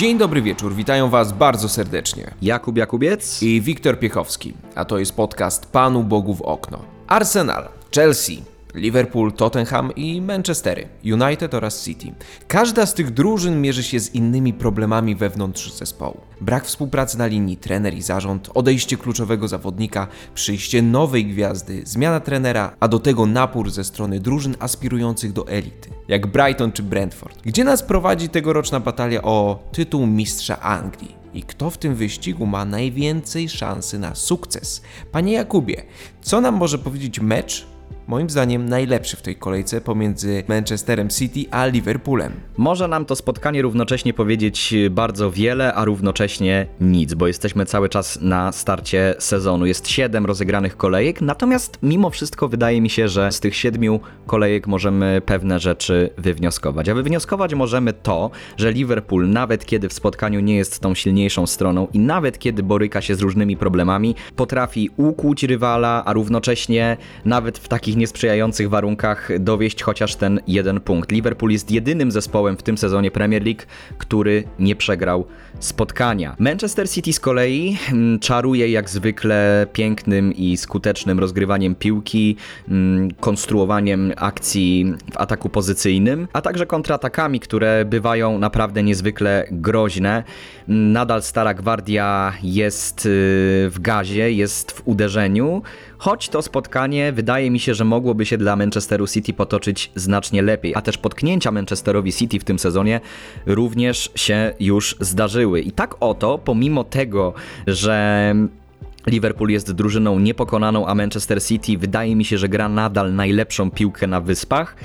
Dzień dobry wieczór, witają Was bardzo serdecznie. Jakub Jakubiec i Wiktor Piechowski, a to jest podcast Panu Bogu w okno. Arsenal, Chelsea, Liverpool, Tottenham i Manchestery, United oraz City. Każda z tych drużyn mierzy się z innymi problemami wewnątrz zespołu. Brak współpracy na linii trener i zarząd, odejście kluczowego zawodnika, przyjście nowej gwiazdy, zmiana trenera, a do tego napór ze strony drużyn aspirujących do elity, jak Brighton czy Brentford. Gdzie nas prowadzi tegoroczna batalia o tytuł mistrza Anglii? I kto w tym wyścigu ma najwięcej szansy na sukces? Panie Jakubie, co nam może powiedzieć mecz moim zdaniem najlepszy w tej kolejce pomiędzy Manchesterem City a Liverpoolem. Może nam to spotkanie równocześnie powiedzieć bardzo wiele, a równocześnie nic, bo jesteśmy cały czas na starcie sezonu. Jest siedem rozegranych kolejek, natomiast mimo wszystko wydaje mi się, że z tych siedmiu kolejek możemy pewne rzeczy wywnioskować. A wywnioskować możemy to, że Liverpool, nawet kiedy w spotkaniu nie jest tą silniejszą stroną i nawet kiedy boryka się z różnymi problemami, potrafi ukłuć rywala, a równocześnie nawet w takich niesprzyjających warunkach dowieść chociaż ten jeden punkt. Liverpool jest jedynym zespołem w tym sezonie Premier League, który nie przegrał spotkania. Manchester City z kolei mm, czaruje jak zwykle pięknym i skutecznym rozgrywaniem piłki, mm, konstruowaniem akcji w ataku pozycyjnym, a także kontratakami, które bywają naprawdę niezwykle groźne. Nadal Stara Gwardia jest y, w gazie, jest w uderzeniu, choć to spotkanie wydaje mi się, że mogłoby się dla Manchesteru City potoczyć znacznie lepiej, a też potknięcia Manchesterowi City w tym sezonie również się już zdarzyły. I tak oto, pomimo tego, że Liverpool jest drużyną niepokonaną, a Manchester City wydaje mi się, że gra nadal najlepszą piłkę na wyspach.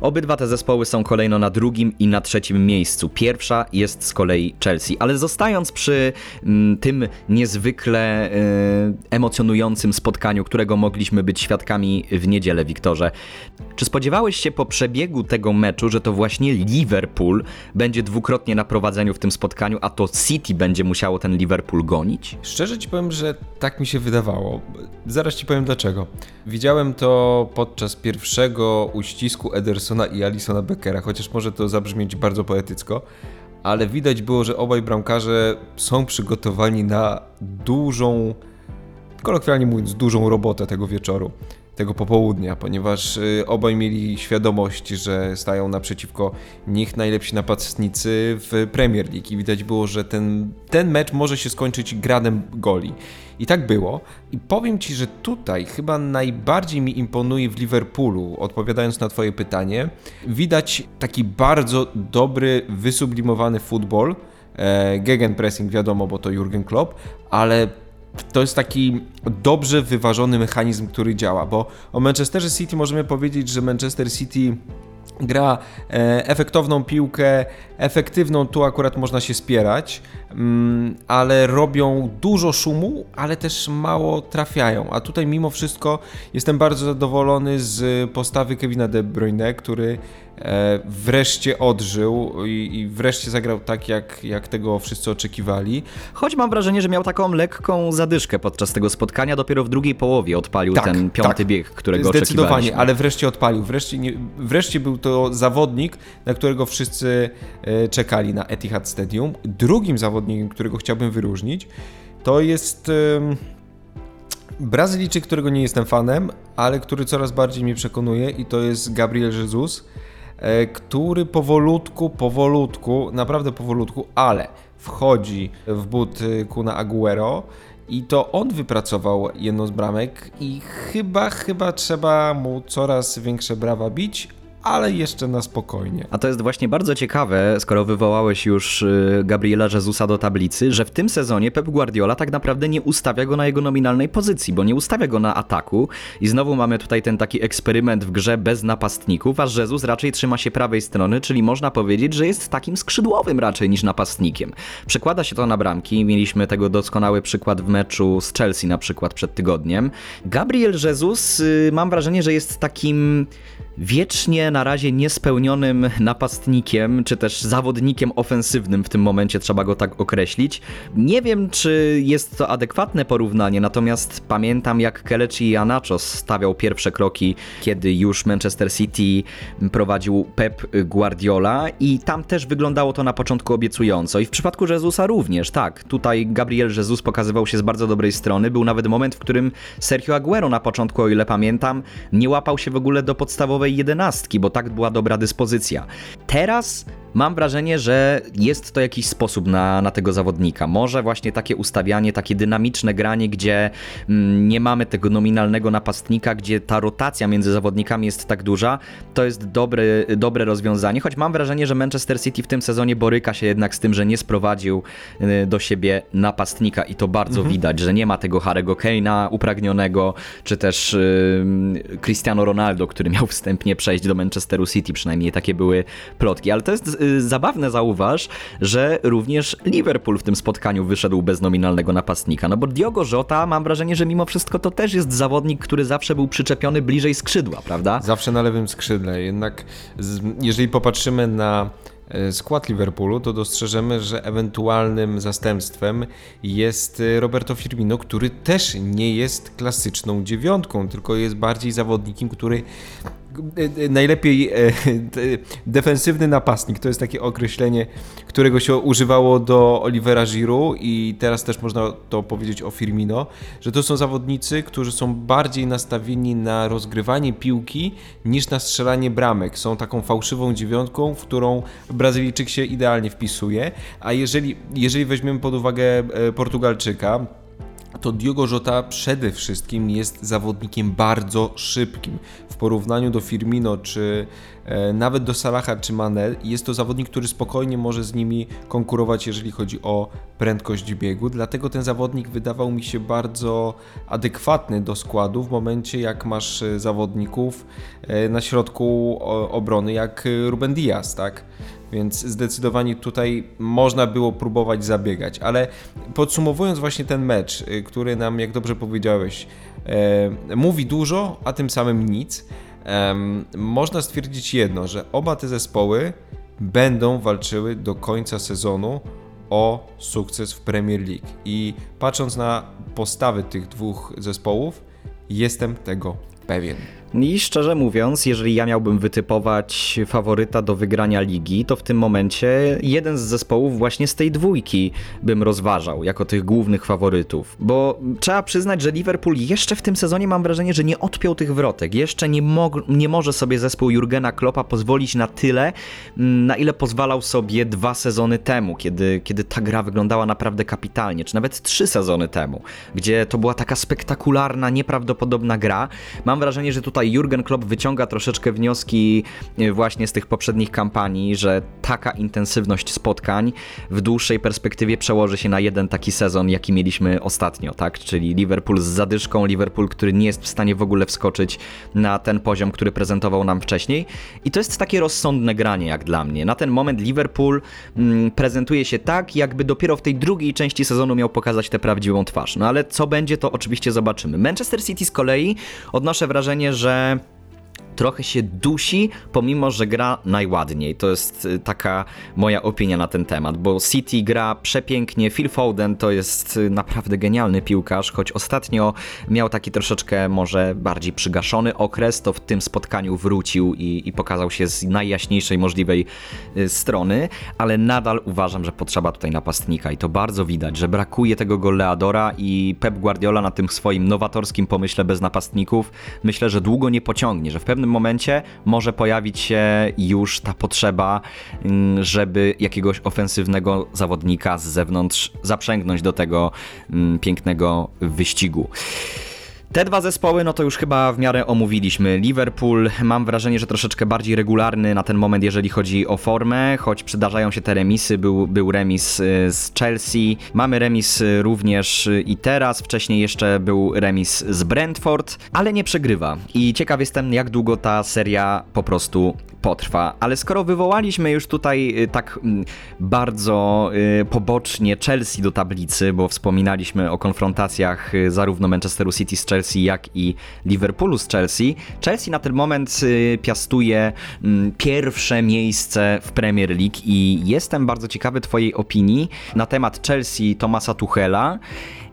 Obydwa te zespoły są kolejno na drugim i na trzecim miejscu. Pierwsza jest z kolei Chelsea. Ale zostając przy mm, tym niezwykle y, emocjonującym spotkaniu, którego mogliśmy być świadkami w niedzielę, Wiktorze, czy spodziewałeś się po przebiegu tego meczu, że to właśnie Liverpool będzie dwukrotnie na prowadzeniu w tym spotkaniu, a to City będzie musiało ten Liverpool gonić? Szczerze ci powiem, że tak mi się wydawało. Zaraz ci powiem dlaczego. Widziałem to podczas pierwszego uścisku Edersona Edersona i Alisona Beckera, chociaż może to zabrzmieć bardzo poetycko, ale widać było, że obaj bramkarze są przygotowani na dużą, kolokwialnie mówiąc, dużą robotę tego wieczoru tego popołudnia, ponieważ y, obaj mieli świadomość, że stają naprzeciwko nich najlepsi napastnicy w Premier League i widać było, że ten, ten mecz może się skończyć gradem goli. I tak było. I powiem Ci, że tutaj chyba najbardziej mi imponuje w Liverpoolu, odpowiadając na Twoje pytanie, widać taki bardzo dobry, wysublimowany futbol, e, gegenpressing wiadomo, bo to Jurgen Klopp, ale to jest taki dobrze wyważony mechanizm, który działa, bo o Manchesterze City możemy powiedzieć, że Manchester City gra e, efektowną piłkę, efektywną, tu akurat można się spierać, mm, ale robią dużo szumu, ale też mało trafiają. A tutaj mimo wszystko jestem bardzo zadowolony z postawy Kevina De Bruyne, który wreszcie odżył i, i, wreszcie zagrał tak, jak, jak tego wszyscy oczekiwali. Choć mam wrażenie, że miał taką lekką zadyszkę podczas tego spotkania, dopiero w drugiej połowie odpalił tak, ten piąty tak. bieg, którego Zdecydowanie, ale wreszcie odpalił. Wreszcie, nie, wreszcie był to zawodnik, na którego wszyscy e, czekali na Etihad Stadium. Drugim zawodnikiem, którego chciałbym wyróżnić, to jest... Brazylijczyk, którego nie jestem fanem, ale który coraz bardziej mnie przekonuje i to jest Gabriel Jesus E, który powolutku, powolutku, naprawdę powolutku, ale wchodzi w but Kuna Aguero i to on wypracował jedną z bramek i chyba, chyba trzeba mu coraz większe brawa bić, ale jeszcze na spokojnie. A to jest właśnie bardzo ciekawe, skoro wywołałeś już y, Gabriela Jezusa do tablicy, że w tym sezonie Pep Guardiola tak naprawdę nie ustawia go na jego nominalnej pozycji, bo nie ustawia go na ataku i znowu mamy tutaj ten taki eksperyment w grze bez napastników, a Jezus raczej trzyma się prawej strony, czyli można powiedzieć, że jest takim skrzydłowym raczej niż napastnikiem. Przekłada się to na bramki, mieliśmy tego doskonały przykład w meczu z Chelsea na przykład przed tygodniem. Gabriel Jesus, y, mam wrażenie, że jest takim wiecznie na razie niespełnionym napastnikiem, czy też zawodnikiem ofensywnym w tym momencie trzeba go tak określić. Nie wiem, czy jest to adekwatne porównanie, natomiast pamiętam jak Kelechi Iheanacho stawiał pierwsze kroki, kiedy już Manchester City prowadził Pep Guardiola i tam też wyglądało to na początku obiecująco i w przypadku Jezusa również, tak. Tutaj Gabriel Jesus pokazywał się z bardzo dobrej strony, był nawet moment, w którym Sergio Aguero na początku, o ile pamiętam, nie łapał się w ogóle do podstawowej jedenastki, bo tak była dobra dyspozycja. Teraz Mam wrażenie, że jest to jakiś sposób na, na tego zawodnika. Może właśnie takie ustawianie, takie dynamiczne granie, gdzie mm, nie mamy tego nominalnego napastnika, gdzie ta rotacja między zawodnikami jest tak duża, to jest dobre, dobre rozwiązanie. Choć mam wrażenie, że Manchester City w tym sezonie boryka się jednak z tym, że nie sprowadził y, do siebie napastnika i to bardzo mhm. widać, że nie ma tego Harego Kane'a upragnionego, czy też yy, Cristiano Ronaldo, który miał wstępnie przejść do Manchesteru City, przynajmniej takie były plotki. Ale to jest zabawne zauważ, że również Liverpool w tym spotkaniu wyszedł bez nominalnego napastnika. No bo Diogo Jota mam wrażenie, że mimo wszystko to też jest zawodnik, który zawsze był przyczepiony bliżej skrzydła, prawda? Zawsze na lewym skrzydle. Jednak jeżeli popatrzymy na e, skład Liverpoolu, to dostrzeżemy, że ewentualnym zastępstwem jest e, Roberto Firmino, który też nie jest klasyczną dziewiątką, tylko jest bardziej zawodnikiem, który najlepiej e, defensywny napastnik. To jest takie określenie, którego się używało do Olivera Giroud i teraz też można to powiedzieć o Firmino, że to są zawodnicy, którzy są bardziej nastawieni na rozgrywanie piłki niż na strzelanie bramek. Są taką fałszywą dziewiątką, w którą Brazylijczyk się idealnie wpisuje, a jeżeli, jeżeli weźmiemy pod uwagę Portugalczyka, to Diogo Jota przede wszystkim jest zawodnikiem bardzo szybkim. W porównaniu do Firmino czy e, nawet do Salaha czy Mane jest to zawodnik, który spokojnie może z nimi konkurować, jeżeli chodzi o prędkość biegu. Dlatego ten zawodnik wydawał mi się bardzo adekwatny do składu w momencie, jak masz e, zawodników e, na środku obrony, jak Ruben Diaz, tak? Więc zdecydowanie tutaj można było próbować zabiegać. Ale podsumowując właśnie ten mecz, y, który nam, jak dobrze powiedziałeś, e, mówi dużo, a tym samym nic, e, można stwierdzić jedno, że oba te zespoły będą walczyły do końca sezonu o sukces w Premier League. I patrząc na postawy tych dwóch zespołów, jestem tego pewien. I szczerze mówiąc, jeżeli ja miałbym wytypować faworyta do wygrania ligi, to w tym momencie jeden z zespołów właśnie z tej dwójki bym rozważał jako tych głównych faworytów. Bo trzeba przyznać, że Liverpool jeszcze w tym sezonie mam wrażenie, że nie odpiął tych wrotek. Jeszcze nie, nie może sobie zespół Jurgena Kloppa pozwolić na tyle, mm, na ile pozwalał sobie dwa sezony temu, kiedy, kiedy ta gra wyglądała naprawdę kapitalnie, czy nawet trzy sezony temu, gdzie to była taka spektakularna, nieprawdopodobna gra. Mam wrażenie, że tutaj tutaj Jurgen Klopp wyciąga troszeczkę wnioski e, właśnie z tych poprzednich kampanii, że taka intensywność spotkań w dłuższej perspektywie przełoży się na jeden taki sezon, jaki mieliśmy ostatnio, tak? Czyli Liverpool z zadyszką, Liverpool, który nie jest w stanie w ogóle wskoczyć na ten poziom, który prezentował nam wcześniej. I to jest takie rozsądne granie, jak dla mnie. Na ten moment Liverpool mm, prezentuje się tak, jakby dopiero w tej drugiej części sezonu miał pokazać tę prawdziwą twarz. No ale co będzie, to oczywiście zobaczymy. Manchester City z kolei odnoszę wrażenie, że że trochę się dusi, pomimo że gra najładniej. To jest y, taka moja opinia na ten temat, bo City gra przepięknie, Phil Foden to jest y, naprawdę genialny piłkarz, choć ostatnio miał taki troszeczkę może bardziej przygaszony okres, to w tym spotkaniu wrócił i, i pokazał się z najjaśniejszej możliwej y, strony, ale nadal uważam, że potrzeba tutaj napastnika i to bardzo widać, że brakuje tego goleadora i Pep Guardiola na tym swoim nowatorskim pomyśle bez napastników myślę, że długo nie pociągnie, że w pewnym momencie może pojawić się już ta potrzeba, mm, żeby jakiegoś ofensywnego zawodnika z zewnątrz zaprzęgnąć do tego mm, pięknego wyścigu. Te dwa zespoły, no to już chyba w miarę omówiliśmy. Liverpool, mam wrażenie, że troszeczkę bardziej regularny na ten moment, jeżeli chodzi o formę, choć przydarzają się te remisy. Był, był remis y, z Chelsea, mamy remis y, również y, i teraz, wcześniej jeszcze był remis z Brentford, ale nie przegrywa. I ciekaw jestem, jak długo ta seria po prostu potrwa. Ale skoro wywołaliśmy już tutaj tak mm, bardzo pobocznie Chelsea do tablicy, bo wspominaliśmy o konfrontacjach zarówno Manchesteru City z Chelsea, Chelsea, jak i Liverpoolu z Chelsea. Chelsea na ten moment y, piastuje mm, pierwsze miejsce w Premier League i jestem bardzo ciekawy Twojej opinii na temat Chelsea Tomasa Tuchela.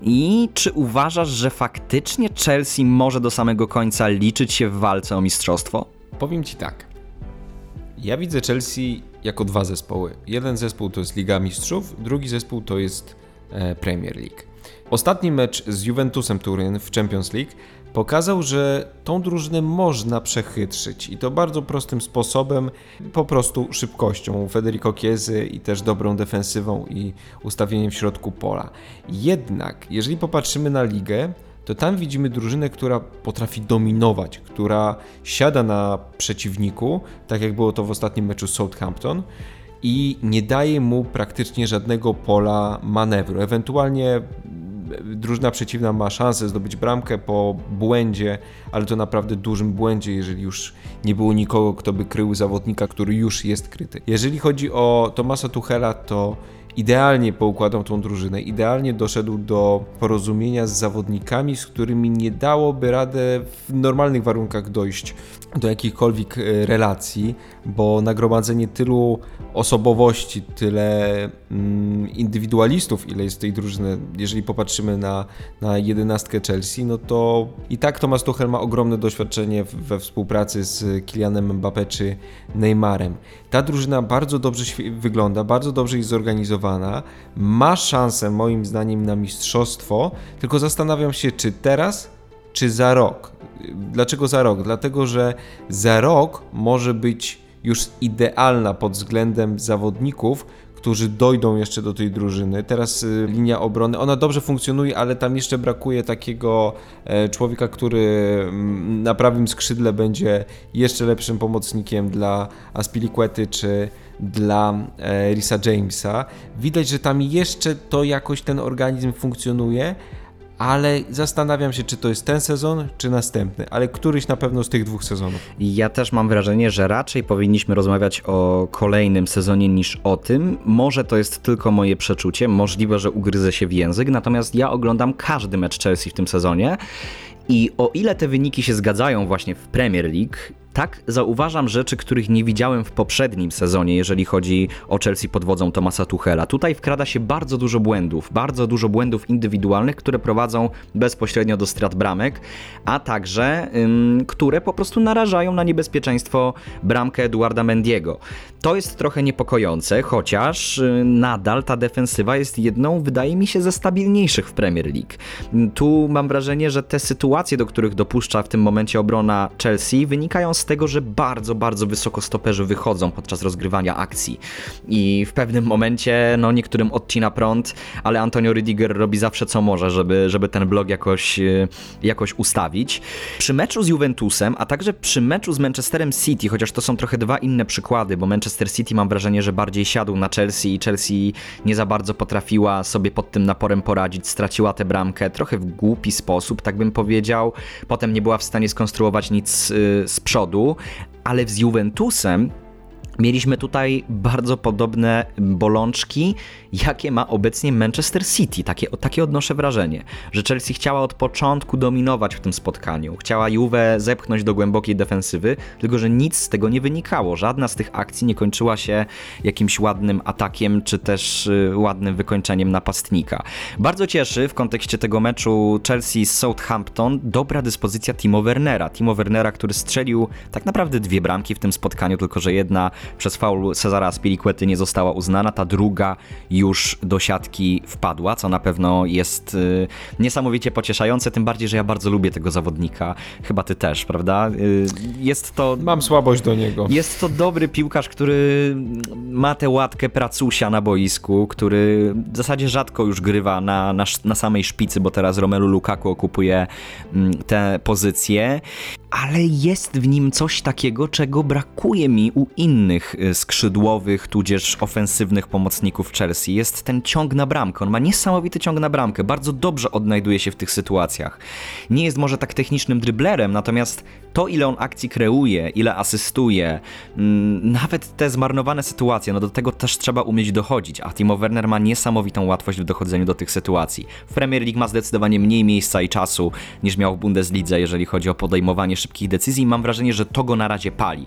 I czy uważasz, że faktycznie Chelsea może do samego końca liczyć się w walce o mistrzostwo? Powiem Ci tak. Ja widzę Chelsea jako dwa zespoły. Jeden zespół to jest Liga Mistrzów, drugi zespół to jest e, Premier League. Ostatni mecz z Juventusem Turyn w Champions League pokazał, że tą drużynę można przechytrzyć i to bardzo prostym sposobem, po prostu szybkością Federico Chiesy i też dobrą defensywą i ustawieniem w środku pola. Jednak, jeżeli popatrzymy na ligę, to tam widzimy drużynę, która potrafi dominować, która siada na przeciwniku, tak jak było to w ostatnim meczu Southampton i nie daje mu praktycznie żadnego pola manewru. Ewentualnie drużyna przeciwna ma szansę zdobyć bramkę po błędzie, ale to naprawdę dużym błędzie, jeżeli już nie było nikogo, kto by krył zawodnika, który już jest kryty. Jeżeli chodzi o Tomasa Tuchela, to idealnie poukładał tą drużynę, idealnie doszedł do porozumienia z zawodnikami, z którymi nie dałoby radę w normalnych warunkach dojść do jakichkolwiek e, relacji, bo nagromadzenie tylu osobowości, tyle mm, indywidualistów, ile jest tej drużyny, jeżeli popatrzymy na, na jedenastkę Chelsea, no to i tak Thomas Tuchel ma ogromne doświadczenie we współpracy z Kylianem Mbappé czy Neymarem. Ta drużyna bardzo dobrze wygląda, bardzo dobrze jest zorganizowana, ma szansę moim zdaniem na mistrzostwo, tylko zastanawiam się, czy teraz, czy za rok. Dlaczego za rok? Dlatego, że za rok może być już idealna pod względem zawodników, którzy dojdą jeszcze do tej drużyny. Teraz y, linia obrony, ona dobrze funkcjonuje, ale tam jeszcze brakuje takiego e, człowieka, który mm, na prawym skrzydle będzie jeszcze lepszym pomocnikiem dla Aspiliquety czy dla e, Risa Jamesa. Widać, że tam jeszcze to jakoś ten organizm funkcjonuje, ale zastanawiam się, czy to jest ten sezon, czy następny, ale któryś na pewno z tych dwóch sezonów. Ja też mam wrażenie, że raczej powinniśmy rozmawiać o kolejnym sezonie niż o tym. Może to jest tylko moje przeczucie, możliwe, że ugryzę się w język, natomiast ja oglądam każdy mecz Chelsea w tym sezonie i o ile te wyniki się zgadzają właśnie w Premier League, tak zauważam rzeczy, których nie widziałem w poprzednim sezonie, jeżeli chodzi o Chelsea pod wodzą Tomasa Tuchela. Tutaj wkrada się bardzo dużo błędów, bardzo dużo błędów indywidualnych, które prowadzą bezpośrednio do strat bramek, a także ym, które po prostu narażają na niebezpieczeństwo bramkę Eduarda Mendiego. To jest trochę niepokojące, chociaż y, nadal ta defensywa jest jedną, wydaje mi się, ze stabilniejszych w Premier League. Tu mam wrażenie, że te sytuacje, do których dopuszcza w tym momencie obrona Chelsea, wynikają z tego, że bardzo, bardzo wysoko stoperzy wychodzą podczas rozgrywania akcji. I w pewnym momencie, no niektórym odcina prąd, ale Antonio Rüdiger robi zawsze co może, żeby, żeby ten blok jakoś, e, jakoś ustawić. Przy meczu z Juventusem, a także przy meczu z Manchesterem City, chociaż to są trochę dwa inne przykłady, bo Manchester City mam wrażenie, że bardziej siadł na Chelsea i Chelsea nie za bardzo potrafiła sobie pod tym naporem poradzić, straciła tę bramkę trochę w głupi sposób, tak bym powiedział. Potem nie była w stanie skonstruować nic e, z przodu przodu, ale z Juventusem Mieliśmy tutaj bardzo podobne bolączki, jakie ma obecnie Manchester City. Takie, takie odnoszę wrażenie, że Chelsea chciała od początku dominować w tym spotkaniu. Chciała Juve zepchnąć do głębokiej defensywy, tylko że nic z tego nie wynikało. Żadna z tych akcji nie kończyła się jakimś ładnym atakiem, czy też y, ładnym wykończeniem napastnika. Bardzo cieszy w kontekście tego meczu Chelsea z Southampton dobra dyspozycja Timo Wernera. Timo Wernera, który strzelił tak naprawdę dwie bramki w tym spotkaniu, tylko że jedna przez faul Cezara Spiliquety nie została uznana, ta druga już do siatki wpadła, co na pewno jest y, niesamowicie pocieszające, tym bardziej, że ja bardzo lubię tego zawodnika. Chyba ty też, prawda? Y, jest to... Mam słabość do niego. Jest to dobry piłkarz, który ma tę łatkę pracusia na boisku, który w zasadzie rzadko już grywa na, na, na samej szpicy, bo teraz Romelu Lukaku okupuje mm, tę pozycję. Ale jest w nim coś takiego, czego brakuje mi u innych y, skrzydłowych, tudzież ofensywnych pomocników Chelsea. Jest ten ciąg na bramkę. On ma niesamowity ciąg na bramkę. Bardzo dobrze odnajduje się w tych sytuacjach. Nie jest może tak technicznym dryblerem, natomiast to, ile on akcji kreuje, ile asystuje, mm, nawet te zmarnowane sytuacje, no do tego też trzeba umieć dochodzić, a Timo Werner ma niesamowitą łatwość w dochodzeniu do tych sytuacji. W Premier League ma zdecydowanie mniej miejsca i czasu niż miał w Bundeslidze, jeżeli chodzi o podejmowanie szybkich decyzji mam wrażenie, że to go na razie pali.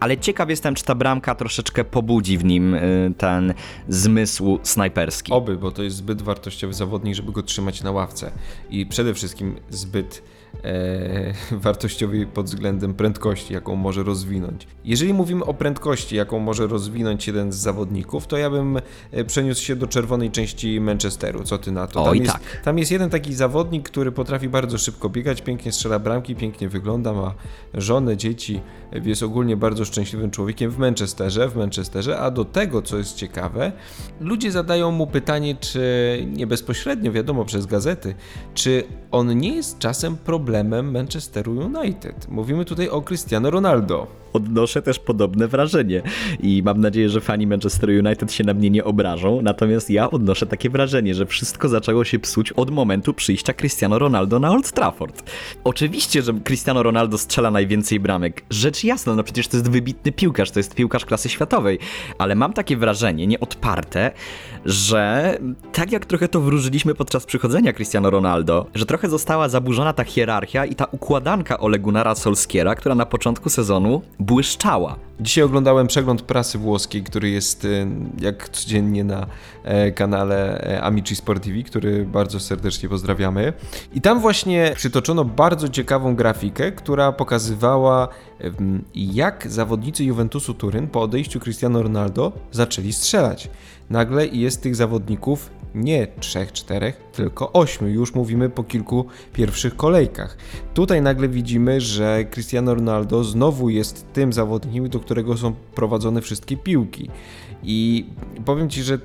Ale ciekaw jestem, czy ta bramka troszeczkę pobudzi w nim y, ten zmysł snajperski. Oby, bo to jest zbyt wartościowy zawodnik, żeby go trzymać na ławce. I przede wszystkim zbyt e, wartościowy pod względem prędkości, jaką może rozwinąć. Jeżeli mówimy o prędkości, jaką może rozwinąć jeden z zawodników, to ja bym e, przeniósł się do czerwonej części Manchesteru. Co ty na to? Oj, tam, jest, tak. tam jest jeden taki zawodnik, który potrafi bardzo szybko biegać, pięknie strzela bramki, pięknie wygląda, ma żonę, dzieci, jest ogólnie bardzo szczęśliwym człowiekiem w Manchesterze, w Manchesterze, a do tego, co jest ciekawe, ludzie zadają mu pytanie, czy nie bezpośrednio, wiadomo, przez gazety, czy on nie jest czasem problemem Manchesteru United. Mówimy tutaj o Cristiano Ronaldo. Odnoszę też podobne wrażenie i mam nadzieję, że fani Manchester United się na mnie nie obrażą, natomiast ja odnoszę takie wrażenie, że wszystko zaczęło się psuć od momentu przyjścia Cristiano Ronaldo na Old Trafford. Oczywiście, że Cristiano Ronaldo strzela najwięcej bramek. Rzecz jasna, no przecież to jest wybitny piłkarz, to jest piłkarz klasy światowej, ale mam takie wrażenie, nieodparte, że tak jak trochę to wróżyliśmy podczas przychodzenia Cristiano Ronaldo, że trochę została zaburzona ta hierarchia i ta układanka Ole Gunnara Solskiera, która na początku sezonu błyszczała. Dzisiaj oglądałem przegląd prasy włoskiej, który jest y, jak codziennie na e, kanale e, Amici Sportivi, który bardzo serdecznie pozdrawiamy. I tam właśnie przytoczono bardzo ciekawą grafikę, która pokazywała jak zawodnicy Juventusu Turyn po odejściu Cristiano Ronaldo zaczęli strzelać. Nagle jest tych zawodników nie 3-4, tylko 8. Już mówimy po kilku pierwszych kolejkach. Tutaj nagle widzimy, że Cristiano Ronaldo znowu jest tym zawodnikiem, do którego są prowadzone wszystkie piłki. I powiem Ci, że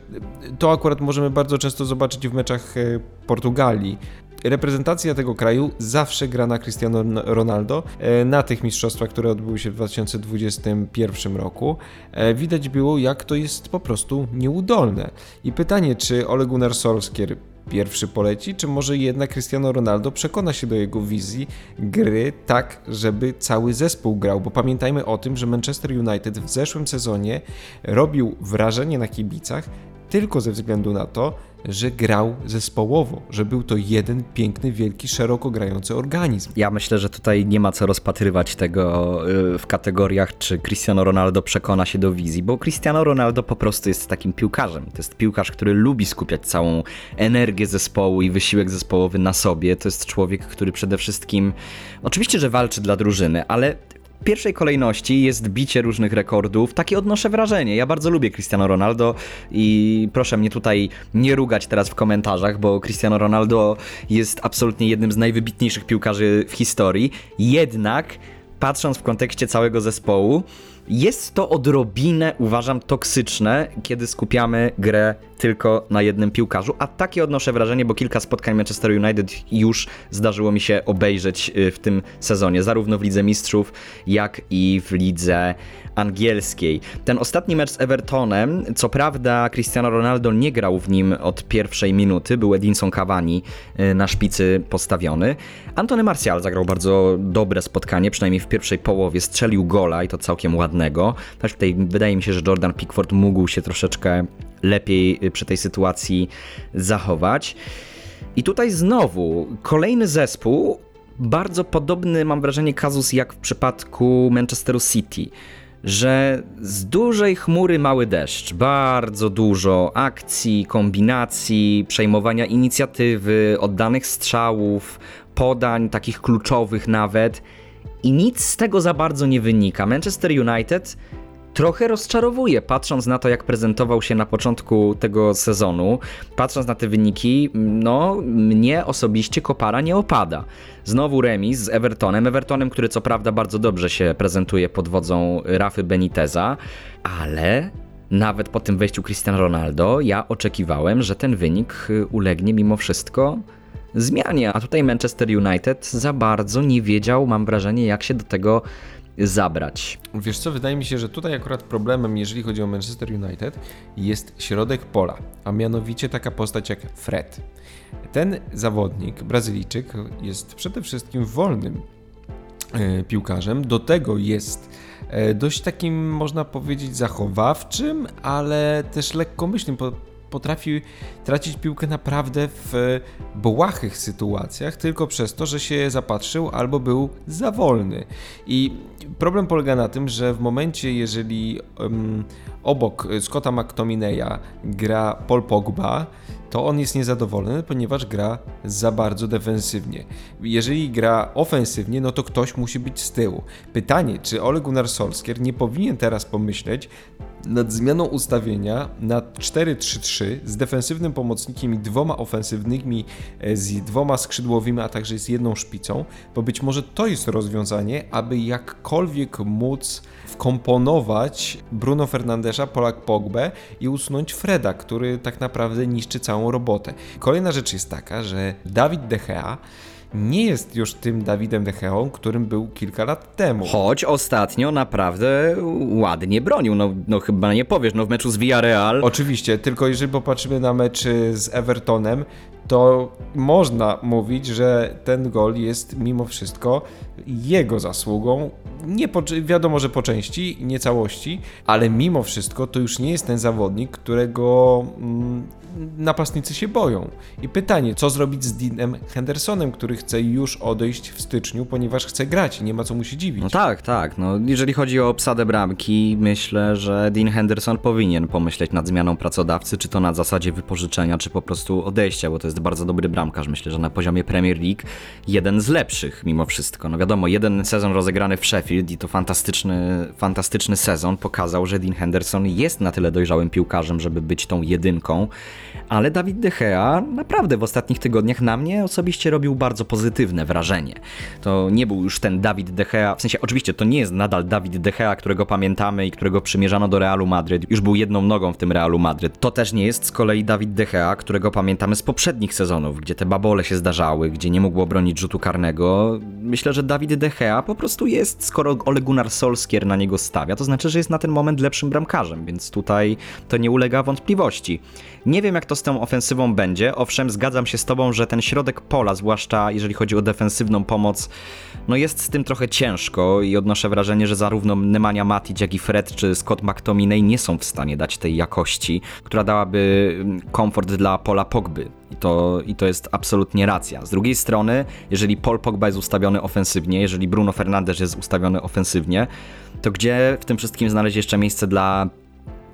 to akurat możemy bardzo często zobaczyć w meczach e, Portugalii. Reprezentacja tego kraju zawsze gra na Cristiano Ronaldo. E, na tych mistrzostwach, które odbyły się w 2021 roku, e, widać było, jak to jest po prostu nieudolne. I pytanie, czy Ole Gunnar Solskjaer pierwszy poleci, czy może jednak Cristiano Ronaldo przekona się do jego wizji gry tak, żeby cały zespół grał, bo pamiętajmy o tym, że Manchester United w zeszłym sezonie robił wrażenie na kibicach tylko ze względu na to, że grał zespołowo, że był to jeden piękny, wielki, szeroko grający organizm. Ja myślę, że tutaj nie ma co rozpatrywać tego y, w kategoriach, czy Cristiano Ronaldo przekona się do wizji, bo Cristiano Ronaldo po prostu jest takim piłkarzem. To jest piłkarz, który lubi skupiać całą energię zespołu i wysiłek zespołowy na sobie. To jest człowiek, który przede wszystkim, oczywiście, że walczy dla drużyny, ale pierwszej kolejności jest bicie różnych rekordów. Takie odnoszę wrażenie. Ja bardzo lubię Cristiano Ronaldo i proszę mnie tutaj nie rugać teraz w komentarzach, bo Cristiano Ronaldo jest absolutnie jednym z najwybitniejszych piłkarzy w historii. Jednak patrząc w kontekście całego zespołu, jest to odrobinę, uważam, toksyczne, kiedy skupiamy grę tylko na jednym piłkarzu, a takie odnoszę wrażenie, bo kilka spotkań Manchester United już zdarzyło mi się obejrzeć y, w tym sezonie, zarówno w Lidze Mistrzów, jak i w Lidze Angielskiej. Ten ostatni mecz z Evertonem, co prawda Cristiano Ronaldo nie grał w nim od pierwszej minuty, był Edinson Cavani y, na szpicy postawiony. Antony Martial zagrał bardzo dobre spotkanie, przynajmniej w pierwszej połowie, strzelił gola i to całkiem ładnego. Też tutaj wydaje mi się, że Jordan Pickford mógł się troszeczkę lepiej y, przy tej sytuacji zachować. I tutaj znowu kolejny zespół, bardzo podobny mam wrażenie kazus jak w przypadku Manchesteru City, że z dużej chmury mały deszcz, bardzo dużo akcji, kombinacji, przejmowania inicjatywy, oddanych strzałów, podań takich kluczowych nawet i nic z tego za bardzo nie wynika. Manchester United trochę rozczarowuje, patrząc na to, jak prezentował się na początku tego sezonu, patrząc na te wyniki, no mnie osobiście kopara nie opada. Znowu remis z Evertonem, Evertonem, który co prawda bardzo dobrze się prezentuje pod wodzą Rafy Beniteza, ale nawet po tym wejściu Cristiano Ronaldo, ja oczekiwałem, że ten wynik ulegnie mimo wszystko zmianie. A tutaj Manchester United za bardzo nie wiedział, mam wrażenie, jak się do tego zabrać. Wiesz co, wydaje mi się, że tutaj akurat problemem, jeżeli chodzi o Manchester United, jest środek pola, a mianowicie taka postać jak Fred. Ten zawodnik, Brazylijczyk, jest przede wszystkim wolnym e, piłkarzem, do tego jest e, dość takim, można powiedzieć, zachowawczym, ale też lekkomyślnym potrafi tracić piłkę naprawdę w błahych sytuacjach, tylko przez to, że się zapatrzył albo był za wolny. I problem polega na tym, że w momencie, jeżeli um, obok Scotta McTominaya gra Paul Pogba, to on jest niezadowolony, ponieważ gra za bardzo defensywnie. Jeżeli gra ofensywnie, no to ktoś musi być z tyłu. Pytanie, czy Ole Gunnar Solskjaer nie powinien teraz pomyśleć nad zmianą ustawienia na 4-3-3 z defensywnym pomocnikiem i dwoma ofensywnymi, e, z dwoma skrzydłowymi, a także z jedną szpicą, bo być może to jest rozwiązanie, aby jakkolwiek móc wkomponować Bruno Fernandesza, Polak Pogbę i usunąć Freda, który tak naprawdę niszczy całą robotę. Kolejna rzecz jest taka, że Dawid De Gea nie jest już tym Dawidem De Geą, którym był kilka lat temu. Choć ostatnio naprawdę ładnie bronił, no, no chyba nie powiesz, no w meczu z Villarreal. Oczywiście, tylko jeżeli popatrzymy na mecz z Evertonem, to można mówić, że ten gol jest mimo wszystko jego zasługą. Nie po, wiadomo, że po części, nie całości, ale mimo wszystko to już nie jest ten zawodnik, którego mm, napastnicy się boją. I pytanie, co zrobić z Deanem Hendersonem, który chce już odejść w styczniu, ponieważ chce grać i nie ma co mu się dziwić. No tak, tak. No, jeżeli chodzi o obsadę bramki, myślę, że Dean Henderson powinien pomyśleć nad zmianą pracodawcy, czy to na zasadzie wypożyczenia, czy po prostu odejścia, bo to jest bardzo dobry bramkarz. Myślę, że na poziomie Premier League jeden z lepszych mimo wszystko. No wiadomo, jeden sezon rozegrany w Sheffield i to fantastyczny, fantastyczny sezon pokazał, że Dean Henderson jest na tyle dojrzałym piłkarzem, żeby być tą jedynką ale Dawid De Gea naprawdę w ostatnich tygodniach na mnie osobiście robił bardzo pozytywne wrażenie. To nie był już ten Dawid De Gea, w sensie oczywiście to nie jest nadal Dawid De Gea, którego pamiętamy i którego przymierzano do Realu Madryt, już był jedną nogą w tym Realu Madryt. To też nie jest z kolei Dawid De Gea, którego pamiętamy z poprzednich sezonów, gdzie te babole się zdarzały, gdzie nie mógł obronić rzutu karnego. Myślę, że Dawid De Gea po prostu jest, skoro Ole Gunnar Solskier na niego stawia, to znaczy, że jest na ten moment lepszym bramkarzem, więc tutaj to nie ulega wątpliwości. Nie wiem, jak to z tą ofensywą będzie. Owszem, zgadzam się z Tobą, że ten środek pola, zwłaszcza jeżeli chodzi o defensywną pomoc, no jest z tym trochę ciężko i odnoszę wrażenie, że zarówno Nemanja Matic, jak i Fred czy Scott McTominay nie są w stanie dać tej jakości, która dałaby mm, komfort dla Pola Pogby. I to, I to jest absolutnie racja. Z drugiej strony, jeżeli Paul Pogba jest ustawiony ofensywnie, jeżeli Bruno Fernandes jest ustawiony ofensywnie, to gdzie w tym wszystkim znaleźć jeszcze miejsce dla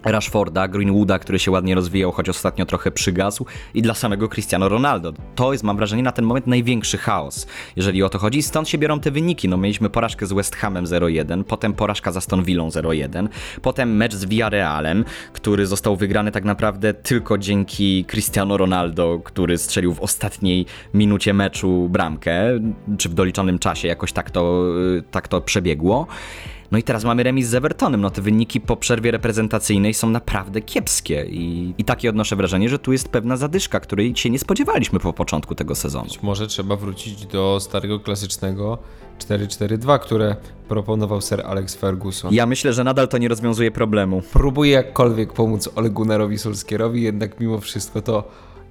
Rashforda, Greenwooda, który się ładnie rozwijał, choć ostatnio trochę przygasł, i dla samego Cristiano Ronaldo. To jest, mam wrażenie, na ten moment największy chaos, jeżeli o to chodzi. Stąd się biorą te wyniki. No, mieliśmy porażkę z West Hamem 0-1, potem porażka z Aston Villą 0-1, potem mecz z Villarrealem, który został wygrany tak naprawdę tylko dzięki Cristiano Ronaldo, który strzelił w ostatniej minucie meczu bramkę, czy w doliczonym czasie, jakoś tak to, tak to przebiegło. No i teraz mamy remis z Evertonem. No te wyniki po przerwie reprezentacyjnej są naprawdę kiepskie i, i takie odnoszę wrażenie, że tu jest pewna zadyszka, której się nie spodziewaliśmy po początku tego sezonu. Być może trzeba wrócić do starego klasycznego 4-4-2, które proponował Sir Alex Ferguson. Ja myślę, że nadal to nie rozwiązuje problemu. Próbuję jakkolwiek pomóc Ole Gunnarowi Solskierowi, jednak mimo wszystko to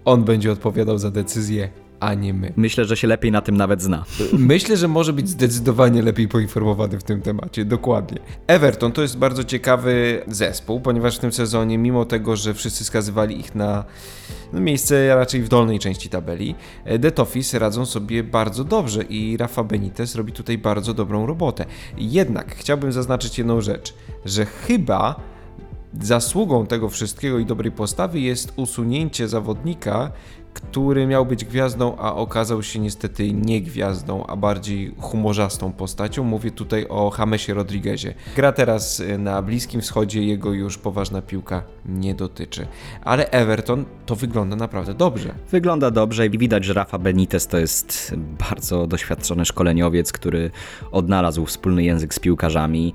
on będzie odpowiadał za decyzję a nie my. Myślę, że się lepiej na tym nawet zna. Myślę, że może być zdecydowanie lepiej poinformowany w tym temacie, dokładnie. Everton to jest bardzo ciekawy zespół, ponieważ w tym sezonie, mimo tego, że wszyscy skazywali ich na no, miejsce raczej w dolnej części tabeli, The Toffees radzą sobie bardzo dobrze i Rafa Benitez robi tutaj bardzo dobrą robotę. Jednak chciałbym zaznaczyć jedną rzecz, że chyba zasługą tego wszystkiego i dobrej postawy jest usunięcie zawodnika, który miał być gwiazdą, a okazał się niestety nie gwiazdą, a bardziej humorzastą postacią. Mówię tutaj o Jamesie Rodriguezie. Gra teraz y, na Bliskim Wschodzie, jego już poważna piłka nie dotyczy. Ale Everton to wygląda naprawdę dobrze. Wygląda dobrze i widać, że Rafa Benitez to jest bardzo doświadczony szkoleniowiec, który odnalazł wspólny język z piłkarzami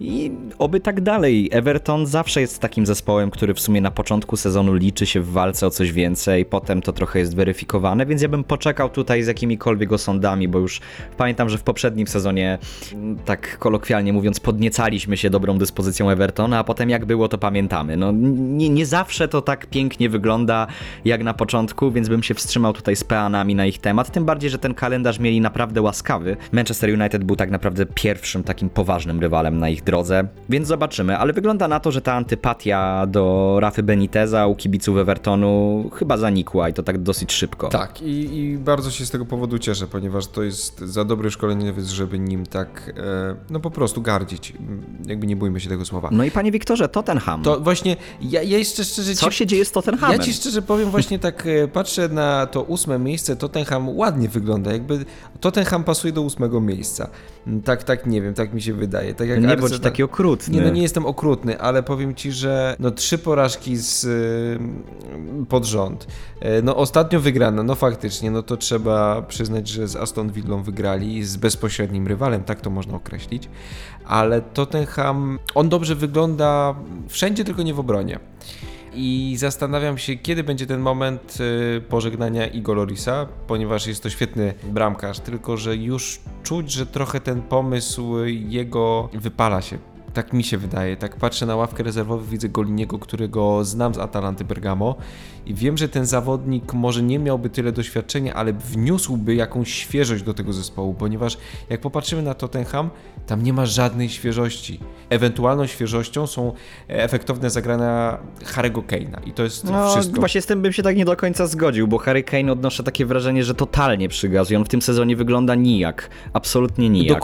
i oby tak dalej. Everton zawsze jest takim zespołem, który w sumie na początku sezonu liczy się w walce o coś więcej, potem to trochę jest weryfikowane, więc ja bym poczekał tutaj z jakimikolwiek osądami, bo już pamiętam, że w poprzednim sezonie, tak kolokwialnie mówiąc, podniecaliśmy się dobrą dyspozycją Evertona, a potem jak było, to pamiętamy. No, nie, nie zawsze to tak pięknie wygląda jak na początku, więc bym się wstrzymał tutaj z peanami na ich temat, tym bardziej, że ten kalendarz mieli naprawdę łaskawy. Manchester United był tak naprawdę pierwszym takim poważnym rywalem na ich drodze, więc zobaczymy, ale wygląda na to, że ta antypatia do Rafy Beniteza u kibiców Evertonu chyba zanikła i to tak dosyć szybko. Tak, i, i bardzo się z tego powodu cieszę, ponieważ to jest za dobry szkoleniowiec, żeby nim tak, e, no po prostu gardzić. Jakby nie bójmy się tego słowa. No i panie Wiktorze, Tottenham. To właśnie, ja, ja jeszcze szczerze... Co ci, się dzieje z Tottenhamem? Ja ci szczerze powiem, właśnie tak e, patrzę na to ósme miejsce, Tottenham ładnie wygląda, jakby Tottenham pasuje do ósmego miejsca. Tak, tak, nie wiem, tak mi się wydaje. Tak jak nie bądź taki okrutny. Nie, no nie jestem okrutny, ale powiem ci, że no trzy porażki z, y, pod rząd. E, no ostatnio wygrana, no faktycznie, no to trzeba przyznać, że z Aston Villą wygrali, z bezpośrednim rywalem, tak to można określić. Ale Tottenham, on dobrze wygląda wszędzie, tylko nie w obronie i zastanawiam się, kiedy będzie ten moment y, pożegnania Igor Lorisa, ponieważ jest to świetny bramkarz, tylko że już czuć, że trochę ten pomysł jego wypala się tak mi się wydaje. Tak patrzę na ławkę rezerwową, widzę Goliniego, którego znam z Atalanty Bergamo i wiem, że ten zawodnik może nie miałby tyle doświadczenia, ale wniósłby jakąś świeżość do tego zespołu, ponieważ jak popatrzymy na Tottenham, tam nie ma żadnej świeżości. Ewentualną świeżością są efektowne zagrania Harry'ego Kane'a i to jest no, wszystko. Właśnie z tym bym się tak nie do końca zgodził, bo Harry Kane odnoszę takie wrażenie, że totalnie przygazuje. On w tym sezonie wygląda nijak. Absolutnie nijak.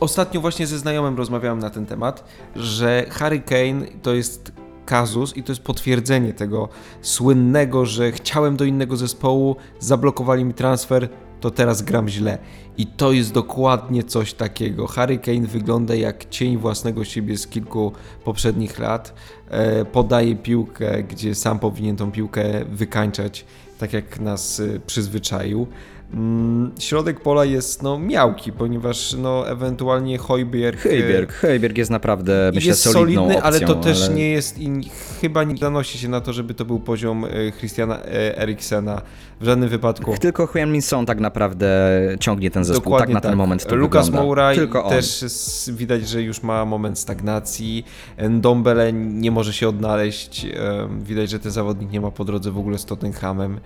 ostatnio właśnie ze znajomym rozmawiałem na ten temat, że Harry Kane to jest kazus i to jest potwierdzenie tego słynnego, że chciałem do innego zespołu, zablokowali mi transfer, to teraz gram źle. I to jest dokładnie coś takiego. Harry Kane wygląda jak cień własnego siebie z kilku poprzednich lat. E, podaje piłkę, gdzie sam powinien tą piłkę wykańczać, tak jak nas e, przyzwyczaił. Mm, środek pola jest no miałki, ponieważ no ewentualnie Hojbjerg... Hojbjerg, Hojbjerg jest naprawdę myślę jest solidny, opcją, ale to też ale... nie jest i chyba nie zanosi się na to, żeby to był poziom e, Christiana e, Eriksena w żadnym wypadku. Tylko Huan Min Son tak naprawdę ciągnie ten zespół, Dokładnie tak na tak. ten moment to Lukas Mouraj też widać, że już ma moment stagnacji. Ndombele nie może się odnaleźć. Widać, że ten zawodnik nie ma po drodze w ogóle z Tottenhamem.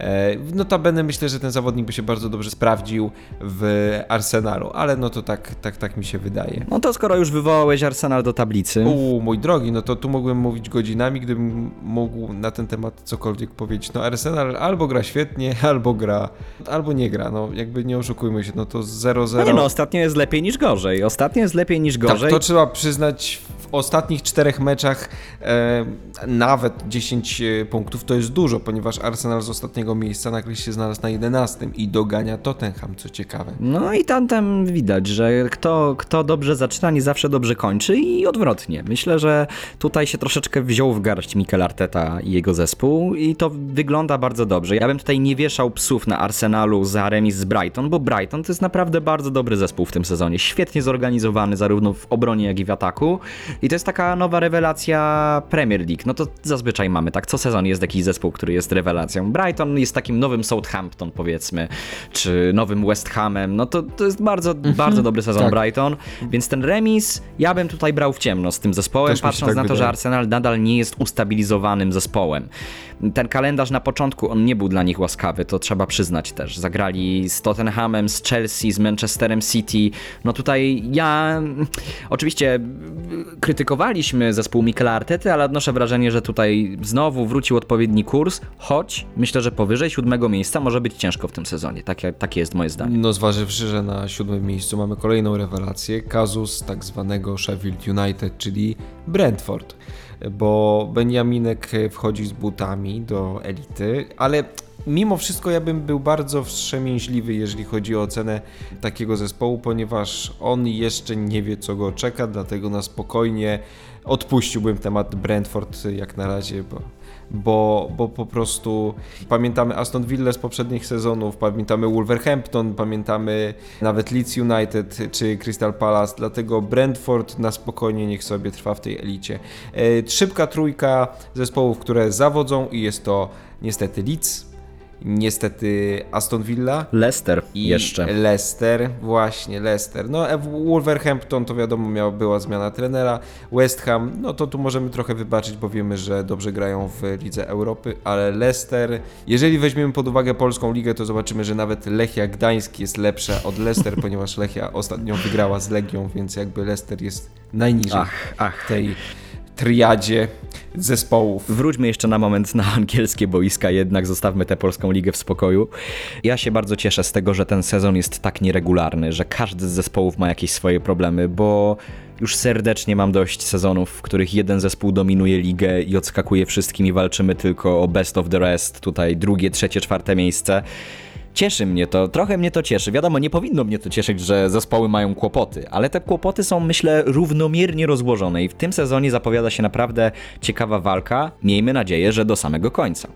E, notabene myślę, że ten zawodnik by się bardzo dobrze sprawdził w Arsenalu, ale no to tak, tak, tak mi się wydaje. No to skoro już wywołałeś Arsenal do tablicy. U, mój drogi, no to tu mógłbym mówić godzinami, gdybym mógł na ten temat cokolwiek powiedzieć. No Arsenal albo gra świetnie, albo gra, albo nie gra, no jakby nie oszukujmy się, no to 0-0. No nie no, ostatnio jest lepiej niż gorzej. Ostatnio jest lepiej niż gorzej. Tak, to trzeba przyznać, w ostatnich czterech meczach e, nawet 10 e, punktów to jest dużo, ponieważ Arsenal z ostatniego miejsca nagle się znalazł na 11 i dogania Tottenham, co ciekawe. No i tam, tam widać, że kto, kto dobrze zaczyna, nie zawsze dobrze kończy i odwrotnie. Myślę, że tutaj się troszeczkę wziął w garść Mikel Arteta i jego zespół i to wygląda bardzo dobrze. Ja bym tutaj nie wieszał psów na Arsenalu za remis z Brighton, bo Brighton to jest naprawdę bardzo dobry zespół w tym sezonie. Świetnie zorganizowany zarówno w obronie, jak i w ataku. I to jest taka nowa rewelacja Premier League. No to zazwyczaj mamy tak. Co sezon jest jakiś zespół, który jest rewelacją. Brighton jest takim nowym Southampton, powiedzmy, czy nowym West Hamem. No to, to jest bardzo, mhm. bardzo dobry sezon tak. Brighton. Więc ten remis ja bym tutaj brał w ciemno z tym zespołem, Też patrząc tak na to, wydaje. że Arsenal nadal nie jest ustabilizowanym zespołem. Ten kalendarz na początku, on nie był dla nich łaskawy, to trzeba przyznać też. Zagrali z Tottenhamem, z Chelsea, z Manchesterem City. No tutaj ja oczywiście krytykowaliśmy zespół Mikela Artety, ale odnoszę wrażenie, że tutaj znowu wrócił odpowiedni kurs, choć myślę, że powyżej siódmego miejsca może być ciężko w tym sezonie. Takie, takie jest moje zdanie. No zważywszy, że na siódmym miejscu mamy kolejną rewelację, kazus tak zwanego Sheffield United, czyli Brentford bo Benjaminek wchodzi z butami do elity, ale Mimo wszystko ja bym był bardzo wstrzemięźliwy, jeżeli chodzi o ocenę takiego zespołu, ponieważ on jeszcze nie wie, co go czeka, dlatego na spokojnie odpuściłbym temat Brentford jak na razie, bo bo, bo po prostu pamiętamy Aston Villa z poprzednich sezonów, pamiętamy Wolverhampton, pamiętamy nawet Leeds United czy Crystal Palace, dlatego Brentford na spokojnie niech sobie trwa w tej elicie. E, szybka trójka zespołów, które zawodzą i jest to niestety Leeds, niestety Aston Villa. Leicester I jeszcze. Leicester, właśnie Leicester. No Wolverhampton to wiadomo miała, była zmiana trenera. West Ham, no to tu możemy trochę wybaczyć, bo wiemy, że dobrze grają w Lidze Europy, ale Leicester, jeżeli weźmiemy pod uwagę polską ligę, to zobaczymy, że nawet Lechia Gdańsk jest lepsza od Leicester, ponieważ Lechia ostatnio wygrała z Legią, więc jakby Leicester jest najniżej Ach, ach. tej triadzie zespołów. Wróćmy jeszcze na moment na angielskie boiska, jednak zostawmy tę polską ligę w spokoju. Ja się bardzo cieszę z tego, że ten sezon jest tak nieregularny, że każdy z zespołów ma jakieś swoje problemy, bo już serdecznie mam dość sezonów, w których jeden zespół dominuje ligę i odskakuje wszystkim i walczymy tylko o best of the rest, tutaj drugie, trzecie, czwarte miejsce. Cieszy mnie to, trochę mnie to cieszy. Wiadomo, nie powinno mnie to cieszyć, że zespoły mają kłopoty, ale te kłopoty są, myślę, równomiernie rozłożone i w tym sezonie zapowiada się naprawdę ciekawa walka. Miejmy nadzieję, że do samego końca.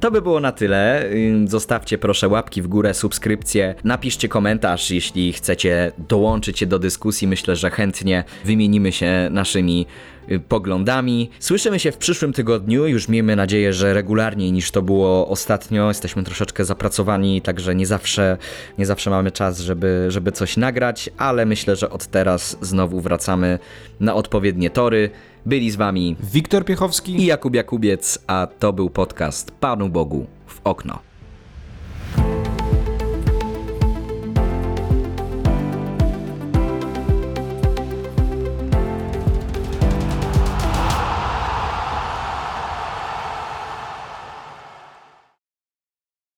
To by było na tyle. Zostawcie proszę łapki w górę, subskrypcję, napiszcie komentarz, jeśli chcecie dołączyć się do dyskusji. Myślę, że chętnie wymienimy się naszymi poglądami. Słyszymy się w przyszłym tygodniu. Już miejmy nadzieję, że regularniej niż to było ostatnio. Jesteśmy troszeczkę zapracowani, także nie zawsze, nie zawsze mamy czas, żeby, żeby coś nagrać, ale myślę, że od teraz znowu wracamy na odpowiednie tory. Byli z wami Wiktor Piechowski i Jakub Jakubiec, a to był podcast Panu Bogu w okno.